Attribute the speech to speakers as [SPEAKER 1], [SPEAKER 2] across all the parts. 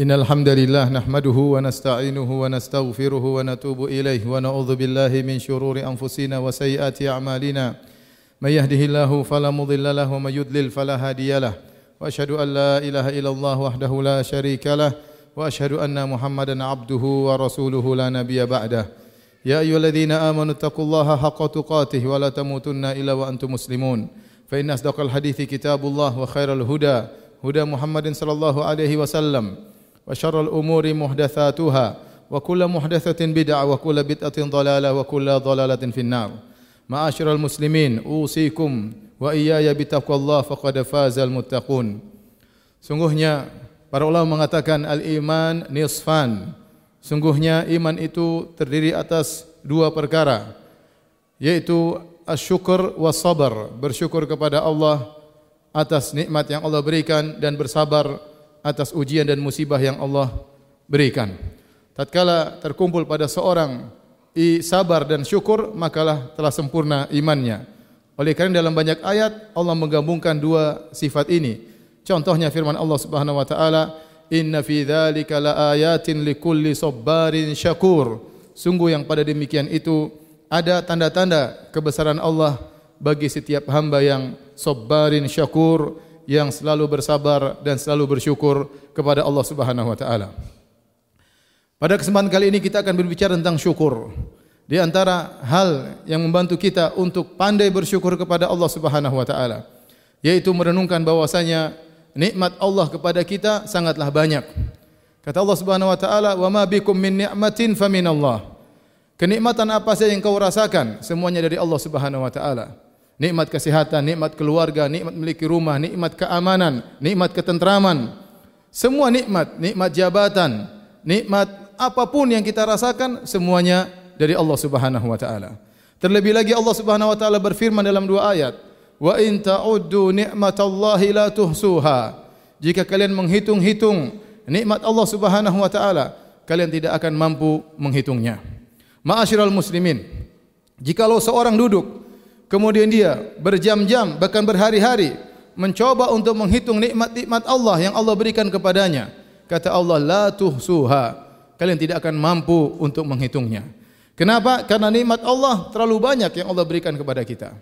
[SPEAKER 1] إن الحمد لله نحمده ونستعينه ونستغفره ونتوب إليه ونعوذ بالله من شرور أنفسنا وسيئات أعمالنا. من يهده الله فلا مضل له ومن يضلل فلا هادي له. وأشهد أن لا إله إلا الله وحده لا شريك له وأشهد أن محمدا عبده ورسوله لا نبي بعده. يا أيها الذين آمنوا اتقوا الله حق تقاته ولا تموتن إلا وأنتم مسلمون. فإن أصدق الحديث كتاب الله وخير الهدى هدى محمد صلى الله عليه وسلم. وشر الأمور محدثاتها وكل محدثة بدعة وكل بدعة ضلالة وكل ضلالة في النار معاشر المسلمين أوصيكم وإياي بتقوى الله فقد فاز المتقون Sungguhnya para ulama mengatakan al-iman nisfan. Sungguhnya iman itu terdiri atas dua perkara yaitu asyukur wa sabar, bersyukur kepada Allah atas nikmat yang Allah berikan dan bersabar atas ujian dan musibah yang Allah berikan. Tatkala terkumpul pada seorang i sabar dan syukur, makalah telah sempurna imannya. Oleh kerana dalam banyak ayat Allah menggabungkan dua sifat ini. Contohnya firman Allah Subhanahu wa taala, "Inna fi dzalika laayatin likulli sabbarin syakur." Sungguh yang pada demikian itu ada tanda-tanda kebesaran Allah bagi setiap hamba yang sabbarin syakur yang selalu bersabar dan selalu bersyukur kepada Allah Subhanahu wa taala. Pada kesempatan kali ini kita akan berbicara tentang syukur. Di antara hal yang membantu kita untuk pandai bersyukur kepada Allah Subhanahu wa taala yaitu merenungkan bahwasanya nikmat Allah kepada kita sangatlah banyak. Kata Allah Subhanahu wa taala, "Wa ma bikum min ni'matin fa min Allah." Kenikmatan apa saja yang kau rasakan semuanya dari Allah Subhanahu wa taala nikmat kesehatan, nikmat keluarga, nikmat memiliki rumah, nikmat keamanan, nikmat ketentraman. Semua nikmat, nikmat jabatan, nikmat apapun yang kita rasakan semuanya dari Allah Subhanahu wa taala. Terlebih lagi Allah Subhanahu wa taala berfirman dalam dua ayat, "Wa in ta'uddu ni'matallahi la tuhsuha." Jika kalian menghitung-hitung nikmat Allah Subhanahu wa taala, kalian tidak akan mampu menghitungnya. Ma'asyiral muslimin, jikalau seorang duduk Kemudian dia berjam-jam bahkan berhari-hari mencoba untuk menghitung nikmat-nikmat Allah yang Allah berikan kepadanya. Kata Allah, la tuhsuha. Kalian tidak akan mampu untuk menghitungnya. Kenapa? Karena nikmat Allah terlalu banyak yang Allah berikan kepada kita.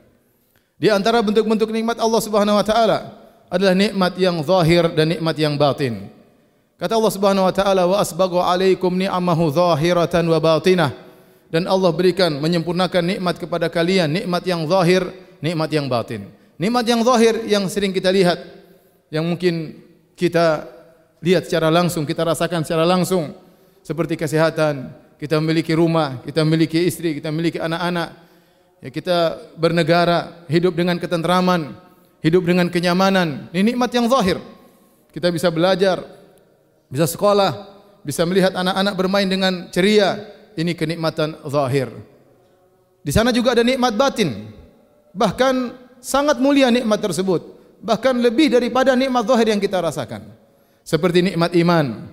[SPEAKER 1] Di antara bentuk-bentuk nikmat Allah Subhanahu wa taala adalah nikmat yang zahir dan nikmat yang batin. Kata Allah Subhanahu wa taala, "Wa asbaghu 'alaikum ni'amahu zahiratan wa batinah." Dan Allah berikan menyempurnakan nikmat kepada kalian nikmat yang zahir nikmat yang batin. Nikmat yang zahir yang sering kita lihat yang mungkin kita lihat secara langsung kita rasakan secara langsung. Seperti kesehatan kita memiliki rumah kita memiliki istri kita memiliki anak-anak. Ya kita bernegara hidup dengan ketentraman hidup dengan kenyamanan. Ini nikmat yang zahir. Kita bisa belajar bisa sekolah bisa melihat anak-anak bermain dengan ceria ini kenikmatan zahir. Di sana juga ada nikmat batin. Bahkan sangat mulia nikmat tersebut. Bahkan lebih daripada nikmat zahir yang kita rasakan. Seperti nikmat iman.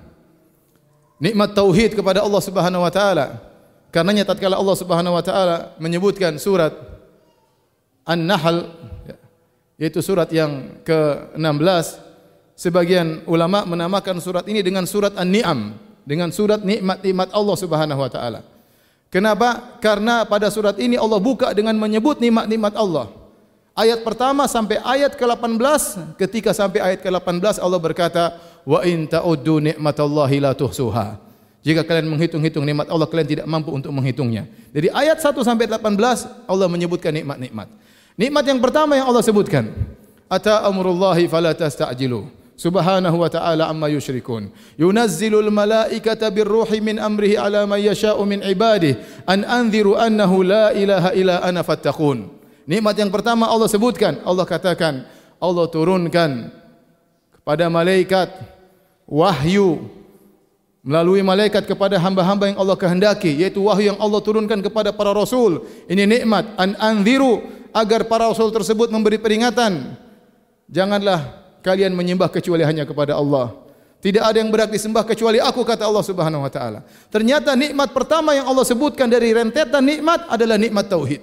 [SPEAKER 1] Nikmat tauhid kepada Allah Subhanahu wa taala. Karenanya tatkala Allah Subhanahu wa taala menyebutkan surat An-Nahl yaitu surat yang ke-16 sebagian ulama menamakan surat ini dengan surat An-Ni'am dengan surat nikmat-nikmat Allah Subhanahu wa taala. Kenapa? Karena pada surat ini Allah buka dengan menyebut nikmat-nikmat Allah. Ayat pertama sampai ayat ke-18, ketika sampai ayat ke-18 Allah berkata, "Wa in ta'uddu nikmatallahi la tuhsuha." Jika kalian menghitung-hitung nikmat Allah, kalian tidak mampu untuk menghitungnya. Jadi ayat 1 sampai 18 Allah menyebutkan nikmat-nikmat. Nikmat yang pertama yang Allah sebutkan, "Ata amrullahi fala tasta'jilu." Subhanahu wa ta'ala amma yushrikun. Yunazzilul malaikata birruhi min amrihi ala man yasha'u min ibadih an anziru annahu la ilaha illa ana fattaqun. Nikmat yang pertama Allah sebutkan. Allah katakan Allah turunkan kepada malaikat wahyu. Melalui malaikat kepada hamba-hamba yang Allah kehendaki yaitu wahyu yang Allah turunkan kepada para rasul. Ini nikmat. An anziru agar para rasul tersebut memberi peringatan. Janganlah kalian menyembah kecuali hanya kepada Allah. Tidak ada yang berhak disembah kecuali aku kata Allah Subhanahu wa taala. Ternyata nikmat pertama yang Allah sebutkan dari rentetan nikmat adalah nikmat tauhid.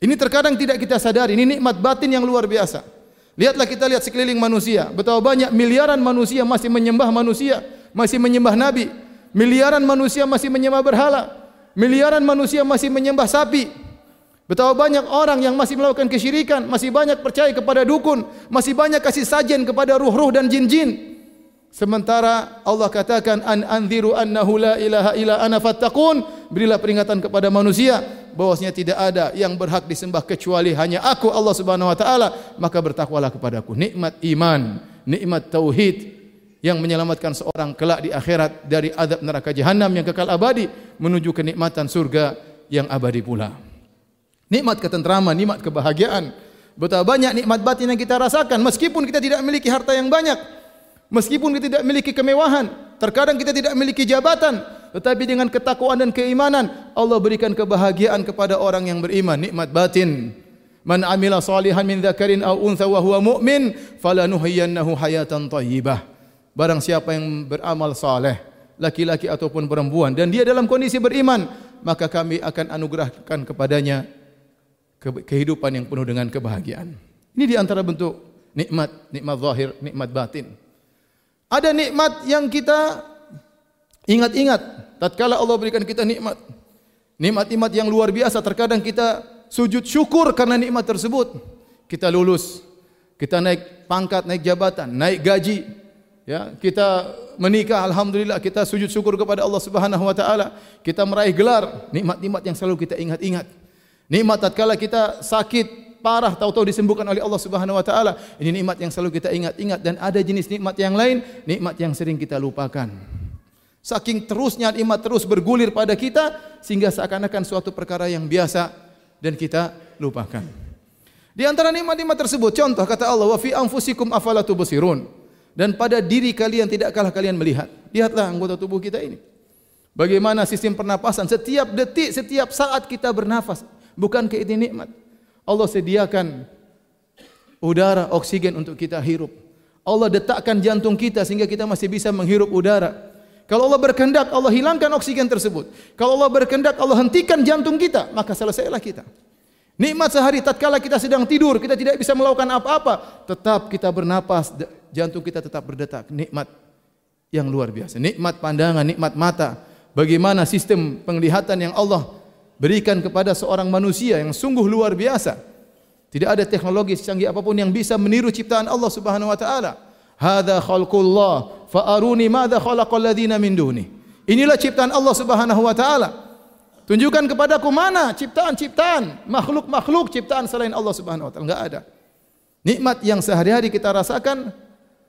[SPEAKER 1] Ini terkadang tidak kita sadari, ini nikmat batin yang luar biasa. Lihatlah kita lihat sekeliling manusia. Betapa banyak miliaran manusia masih menyembah manusia, masih menyembah nabi. Miliaran manusia masih menyembah berhala. Miliaran manusia masih menyembah sapi. Betapa banyak orang yang masih melakukan kesyirikan, masih banyak percaya kepada dukun, masih banyak kasih sajen kepada ruh-ruh dan jin-jin. Sementara Allah katakan an anziru annahu la ilaha illa ana fattaqun, berilah peringatan kepada manusia bahwasanya tidak ada yang berhak disembah kecuali hanya aku Allah Subhanahu wa taala, maka bertakwalah kepadaku. Nikmat iman, nikmat tauhid yang menyelamatkan seorang kelak di akhirat dari azab neraka jahanam yang kekal abadi menuju kenikmatan surga yang abadi pula. Nikmat ketentraman, nikmat kebahagiaan. Betapa banyak nikmat batin yang kita rasakan meskipun kita tidak memiliki harta yang banyak. Meskipun kita tidak memiliki kemewahan, terkadang kita tidak memiliki jabatan, tetapi dengan ketakwaan dan keimanan, Allah berikan kebahagiaan kepada orang yang beriman, nikmat batin. Man amila salihan min dzakarin aw untha wa huwa mu'min, falanuhyiyannahu hayatan thayyibah. Barang siapa yang beramal saleh, laki-laki ataupun perempuan dan dia dalam kondisi beriman, maka kami akan anugerahkan kepadanya kehidupan yang penuh dengan kebahagiaan. Ini di antara bentuk nikmat, nikmat zahir, nikmat batin. Ada nikmat yang kita ingat-ingat tatkala Allah berikan kita nikmat. Nikmat-nikmat yang luar biasa terkadang kita sujud syukur karena nikmat tersebut. Kita lulus, kita naik pangkat, naik jabatan, naik gaji. Ya, kita menikah alhamdulillah kita sujud syukur kepada Allah Subhanahu wa taala. Kita meraih gelar, nikmat-nikmat yang selalu kita ingat-ingat. Nikmat tatkala kita sakit, parah tahu-tahu disembuhkan oleh Allah Subhanahu wa taala. Ini nikmat yang selalu kita ingat-ingat dan ada jenis nikmat yang lain, nikmat yang sering kita lupakan. Saking terusnya nikmat terus bergulir pada kita sehingga seakan-akan suatu perkara yang biasa dan kita lupakan. Di antara nikmat-nikmat tersebut contoh kata Allah wa fi anfusikum afala tubsirun dan pada diri kalian tidak kalah kalian melihat. Lihatlah anggota tubuh kita ini. Bagaimana sistem pernapasan setiap detik, setiap saat kita bernafas. Bukan ke ini nikmat? Allah sediakan udara oksigen untuk kita hirup. Allah detakkan jantung kita sehingga kita masih bisa menghirup udara. Kalau Allah berkehendak, Allah hilangkan oksigen tersebut. Kalau Allah berkehendak, Allah hentikan jantung kita, maka selesailah kita. Nikmat sehari tatkala kita sedang tidur, kita tidak bisa melakukan apa-apa, tetap kita bernapas, jantung kita tetap berdetak. Nikmat yang luar biasa. Nikmat pandangan, nikmat mata. Bagaimana sistem penglihatan yang Allah berikan kepada seorang manusia yang sungguh luar biasa. Tidak ada teknologi secanggih apapun yang bisa meniru ciptaan Allah Subhanahu wa taala. Hadza khalqullah fa aruni madza khalaqal ladzina min duni. Inilah ciptaan Allah Subhanahu wa taala. Tunjukkan kepadaku mana ciptaan-ciptaan, makhluk-makhluk ciptaan selain Allah Subhanahu wa taala. Enggak ada. Nikmat yang sehari-hari kita rasakan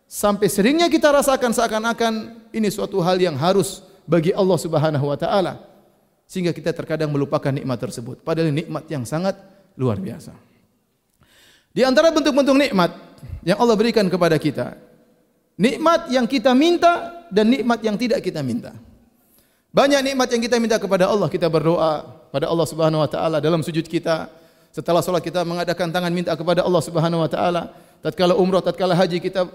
[SPEAKER 1] sampai seringnya kita rasakan seakan-akan ini suatu hal yang harus bagi Allah Subhanahu wa taala sehingga kita terkadang melupakan nikmat tersebut. Padahal nikmat yang sangat luar biasa. Di antara bentuk-bentuk nikmat yang Allah berikan kepada kita nikmat yang kita minta dan nikmat yang tidak kita minta. Banyak nikmat yang kita minta kepada Allah kita berdoa pada Allah Subhanahu wa taala dalam sujud kita. Setelah salat kita mengadakan tangan minta kepada Allah Subhanahu wa taala. Tatkala umrah tatkala haji kita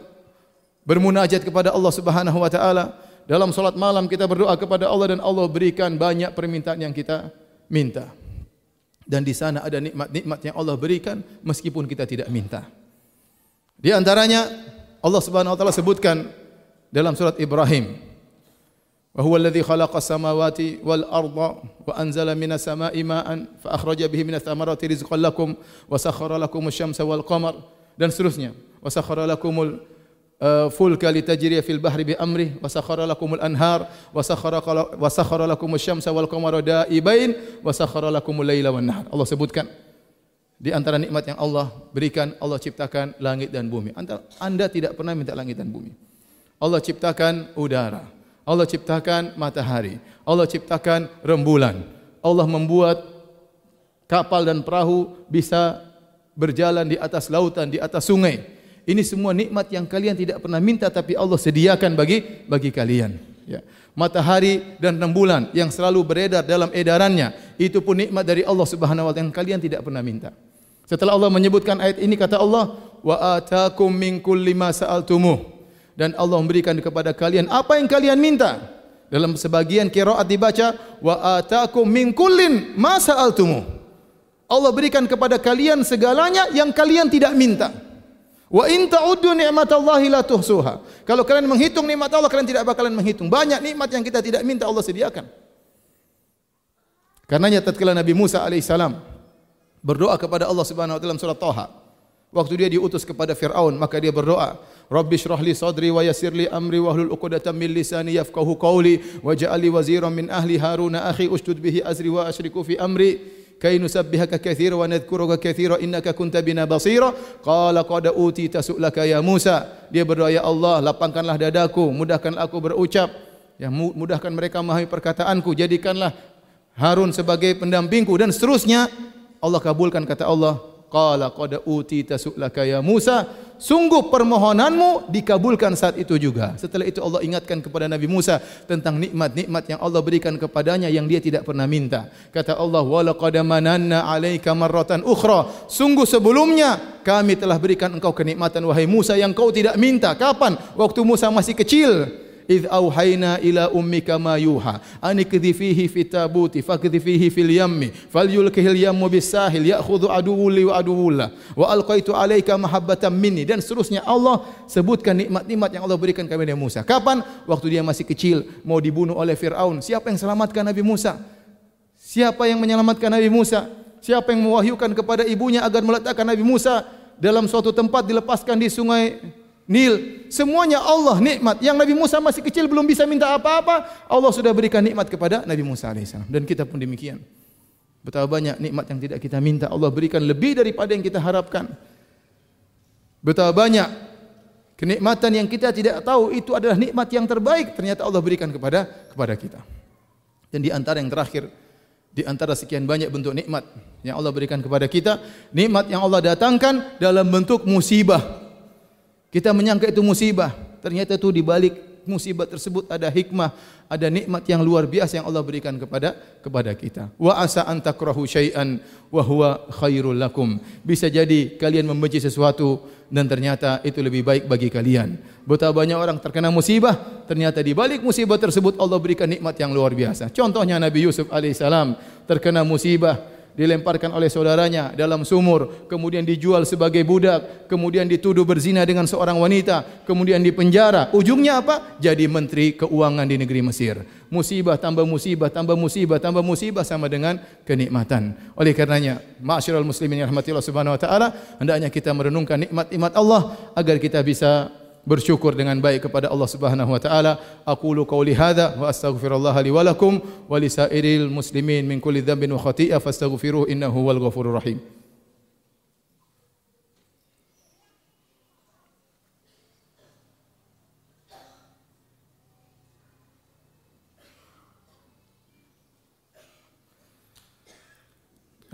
[SPEAKER 1] bermunajat kepada Allah Subhanahu wa taala dalam solat malam kita berdoa kepada Allah dan Allah berikan banyak permintaan yang kita minta. Dan di sana ada nikmat-nikmat yang Allah berikan meskipun kita tidak minta. Di antaranya Allah Subhanahu wa taala sebutkan dalam surat Ibrahim. Wa huwa alladhi khalaqa samawati wal arda wa anzala minas sama'i ma'an fa akhraja bihi minas thamarati rizqan lakum wa sakhkhara lakum asy-syamsa wal qamar dan seterusnya. Wa sakhkhara lakumul fulka litajriya fil bahri bi amri wa sakhara lakumul anhar wa sakhara wa sakhara lakumus syamsa wal qamara da'ibain wa sakhara lakumul laila wan nahar. Allah sebutkan. Di antara nikmat yang Allah berikan Allah ciptakan langit dan bumi. Anda tidak pernah minta langit dan bumi. Allah ciptakan udara. Allah ciptakan matahari. Allah ciptakan rembulan. Allah membuat kapal dan perahu bisa berjalan di atas lautan di atas sungai ini semua nikmat yang kalian tidak pernah minta tapi Allah sediakan bagi bagi kalian. Ya. Matahari dan rembulan yang selalu beredar dalam edarannya itu pun nikmat dari Allah Subhanahu wa taala yang kalian tidak pernah minta. Setelah Allah menyebutkan ayat ini kata Allah wa atakum min kulli ma sa'altumuh dan Allah memberikan kepada kalian apa yang kalian minta. Dalam sebagian qiraat dibaca wa atakum min kullin ma sa'altumuh. Allah berikan kepada kalian segalanya yang kalian tidak minta. Wa in ta'uddu ni'matallahi la tuhsuha. Kalau kalian menghitung nikmat Allah, kalian tidak bakalan menghitung. Banyak nikmat yang kita tidak minta Allah sediakan. Karenanya tatkala Nabi Musa alaihissalam berdoa kepada Allah Subhanahu wa taala surat Thaha. Waktu dia diutus kepada Firaun, maka dia berdoa, Rabbi shrah li sadri wa yassir li amri wa hlul 'uqdatam min lisani yafqahu qawli waj'al li waziran min ahli Haruna akhi ushdud bihi azri wa ashriku fi amri kay nusabbihaka katsira wa nadhkuruka katsira innaka kunta bina basira. Qala qad uti tasulaka ya Musa. Dia berdoa ya Allah lapangkanlah dadaku mudahkanlah aku berucap. Ya mudahkan mereka memahami perkataanku. Jadikanlah Harun sebagai pendampingku dan seterusnya. Allah kabulkan kata Allah. Qala qad uti tasulaka ya Musa sungguh permohonanmu dikabulkan saat itu juga. Setelah itu Allah ingatkan kepada Nabi Musa tentang nikmat-nikmat yang Allah berikan kepadanya yang dia tidak pernah minta. Kata Allah, "Wa laqad mananna 'alaika marratan ukhra." Sungguh sebelumnya kami telah berikan engkau kenikmatan wahai Musa yang kau tidak minta. Kapan? Waktu Musa masih kecil id auhayna ila ummika ma yuha an ikdhi fihi fi tabuti fakdhi fihi fil yammi falyulkihil yammu bisahil ya'khudhu aduwwu li wa aduwwullah wa alqaitu alayka mahabbatan minni dan seterusnya Allah sebutkan nikmat-nikmat yang Allah berikan kepada Musa. Kapan? Waktu dia masih kecil mau dibunuh oleh Firaun. Siapa yang selamatkan Nabi Musa? Siapa yang menyelamatkan Nabi Musa? Siapa yang mewahyukan kepada ibunya agar meletakkan Nabi Musa dalam suatu tempat dilepaskan di sungai Nil, semuanya Allah nikmat. Yang Nabi Musa masih kecil belum bisa minta apa-apa, Allah sudah berikan nikmat kepada Nabi Musa alaihissalam. Dan kita pun demikian. Betapa banyak nikmat yang tidak kita minta, Allah berikan lebih daripada yang kita harapkan. Betapa banyak kenikmatan yang kita tidak tahu itu adalah nikmat yang terbaik ternyata Allah berikan kepada kepada kita. Dan di antara yang terakhir, di antara sekian banyak bentuk nikmat yang Allah berikan kepada kita, nikmat yang Allah datangkan dalam bentuk musibah. Kita menyangka itu musibah, ternyata itu di balik musibah tersebut ada hikmah, ada nikmat yang luar biasa yang Allah berikan kepada kepada kita. Wa asa an takrahu syai'an wa huwa khairul lakum. Bisa jadi kalian membenci sesuatu dan ternyata itu lebih baik bagi kalian. Betapa banyak orang terkena musibah, ternyata di balik musibah tersebut Allah berikan nikmat yang luar biasa. Contohnya Nabi Yusuf alaihissalam terkena musibah, dilemparkan oleh saudaranya dalam sumur, kemudian dijual sebagai budak, kemudian dituduh berzina dengan seorang wanita, kemudian dipenjara. Ujungnya apa? Jadi menteri keuangan di negeri Mesir. Musibah tambah musibah, tambah musibah, tambah musibah sama dengan kenikmatan. Oleh karenanya, ma'asyiral muslimin yang rahmatillah subhanahu wa taala, hendaknya kita merenungkan nikmat-nikmat Allah agar kita bisa bersyukur dengan baik kepada Allah Subhanahu wa taala. Aqulu qawli hadza wa astaghfirullah li wa lakum wa li sa'iril muslimin min kulli dhanbin wa khati'ah fastaghfiruhu innahu wal ghafurur rahim.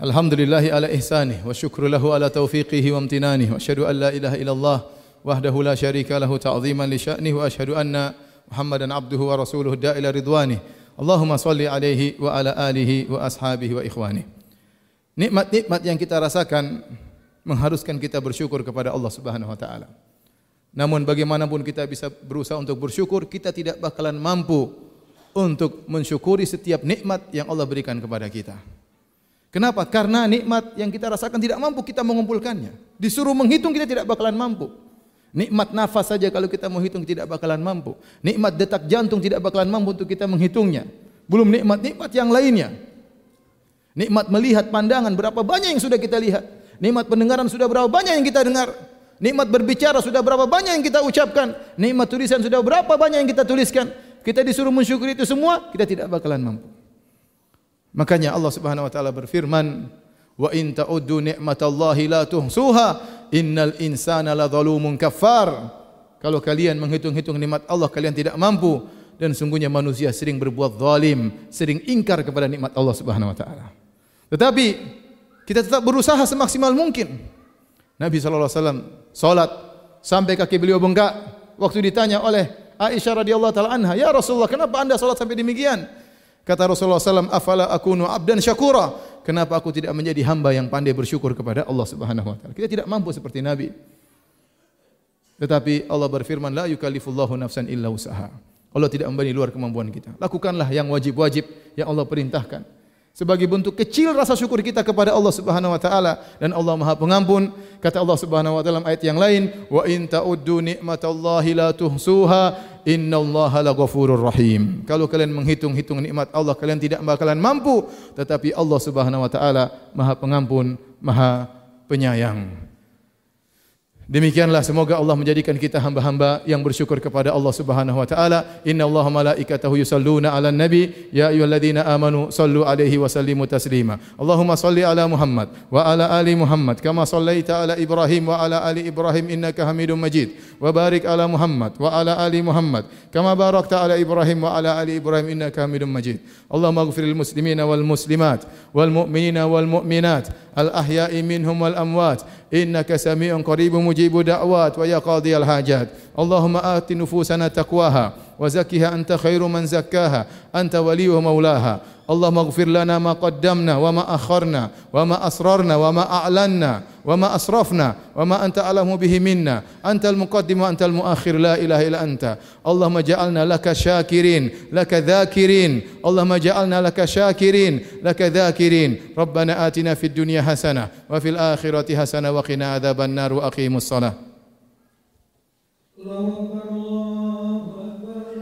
[SPEAKER 1] Alhamdulillah ala ihsanih wa syukru lahu ala taufiqihi wa amtinanih wa asyhadu an la ilaha illallah وحده لا شريك له تعظيما لشأنه وأشهد أن محمدا عبده ورسوله الداء إلى رضوانه اللهم صل عليه وعلى آله وأصحابه وإخوانه nikmat-nikmat yang kita rasakan mengharuskan kita bersyukur kepada Allah Subhanahu wa taala. Namun bagaimanapun kita bisa berusaha untuk bersyukur, kita tidak bakalan mampu untuk mensyukuri setiap nikmat yang Allah berikan kepada kita. Kenapa? Karena nikmat yang kita rasakan tidak mampu kita mengumpulkannya. Disuruh menghitung kita tidak bakalan mampu. Nikmat nafas saja kalau kita mau hitung tidak bakalan mampu. Nikmat detak jantung tidak bakalan mampu untuk kita menghitungnya. Belum nikmat-nikmat yang lainnya. Nikmat melihat pandangan berapa banyak yang sudah kita lihat. Nikmat pendengaran sudah berapa banyak yang kita dengar. Nikmat berbicara sudah berapa banyak yang kita ucapkan. Nikmat tulisan sudah berapa banyak yang kita tuliskan. Kita disuruh mensyukuri itu semua, kita tidak bakalan mampu. Makanya Allah Subhanahu wa taala berfirman, "Wa in ta'uddu ni'matallahi la tuhsuha." Innal insana la zalumun kafar kalau kalian menghitung-hitung nikmat Allah kalian tidak mampu. Dan sungguhnya manusia sering berbuat zalim sering ingkar kepada nikmat Allah Subhanahu wa taala. Tetapi kita tetap berusaha semaksimal mungkin. Nabi sallallahu alaihi wasallam salat sampai kaki beliau bengkak. Waktu ditanya oleh Aisyah radhiyallahu taala anha ya Rasulullah kenapa anda salat sampai demikian kata Rasulullah wasallam afala akunu abdan syakura kenapa aku tidak menjadi hamba yang pandai bersyukur kepada Allah Subhanahu wa taala. Kita tidak mampu seperti Nabi. Tetapi Allah berfirman la yukallifullahu nafsan illa usaha. Allah tidak membebani luar kemampuan kita. Lakukanlah yang wajib-wajib yang Allah perintahkan. sebagai bentuk kecil rasa syukur kita kepada Allah Subhanahu wa taala dan Allah Maha Pengampun kata Allah Subhanahu wa taala dalam ayat yang lain wa in ta'uddu nikmatallahi la tuhsuha innallaha laghafurur rahim. Kalau kalian menghitung-hitung nikmat Allah kalian tidak bakalan mampu. Tetapi Allah Subhanahu wa taala Maha Pengampun Maha Penyayang Demikianlah semoga Allah menjadikan kita hamba-hamba yang bersyukur kepada Allah Subhanahu wa taala. Inna Allah malaikatahu yusalluna 'alan nabi ya ayyuhalladzina amanu sallu 'alaihi wa sallimu taslima. Allahumma salli 'ala Muhammad wa 'ala ali Muhammad kama sallaita 'ala Ibrahim wa 'ala ali Ibrahim innaka Hamidum Majid. Wa barik 'ala Muhammad wa 'ala ali Muhammad kama barakta 'ala Ibrahim wa 'ala ali Ibrahim innaka Hamidum Majid. Allahumma ighfir lil muslimina wal muslimat wal mu'minina wal mu'minat al ahya'i minhum wal amwat innaka sami'un qaribun mujibu da'wat wa ya hajat. Allahumma ati nufusana taqwaha. وزكها أنت خير من زكاها. أنت ولي ومولاها اللهم اغفر لنا ما قدمنا وما أخرنا وما أسررنا وما أعلنا وما أسرفنا وما أنت أعلم به منا. أنت المقدم وأنت المؤخر. لا إله إلا أنت. اللهم جعلنا لك شاكرين لك ذاكرين. اللهم جعلنا لك شاكرين لك ذاكرين. ربنا آتنا في الدنيا حسنة وفي الآخرة حسنة وقنا عذاب النار وأقيموا الصلاة. اللهم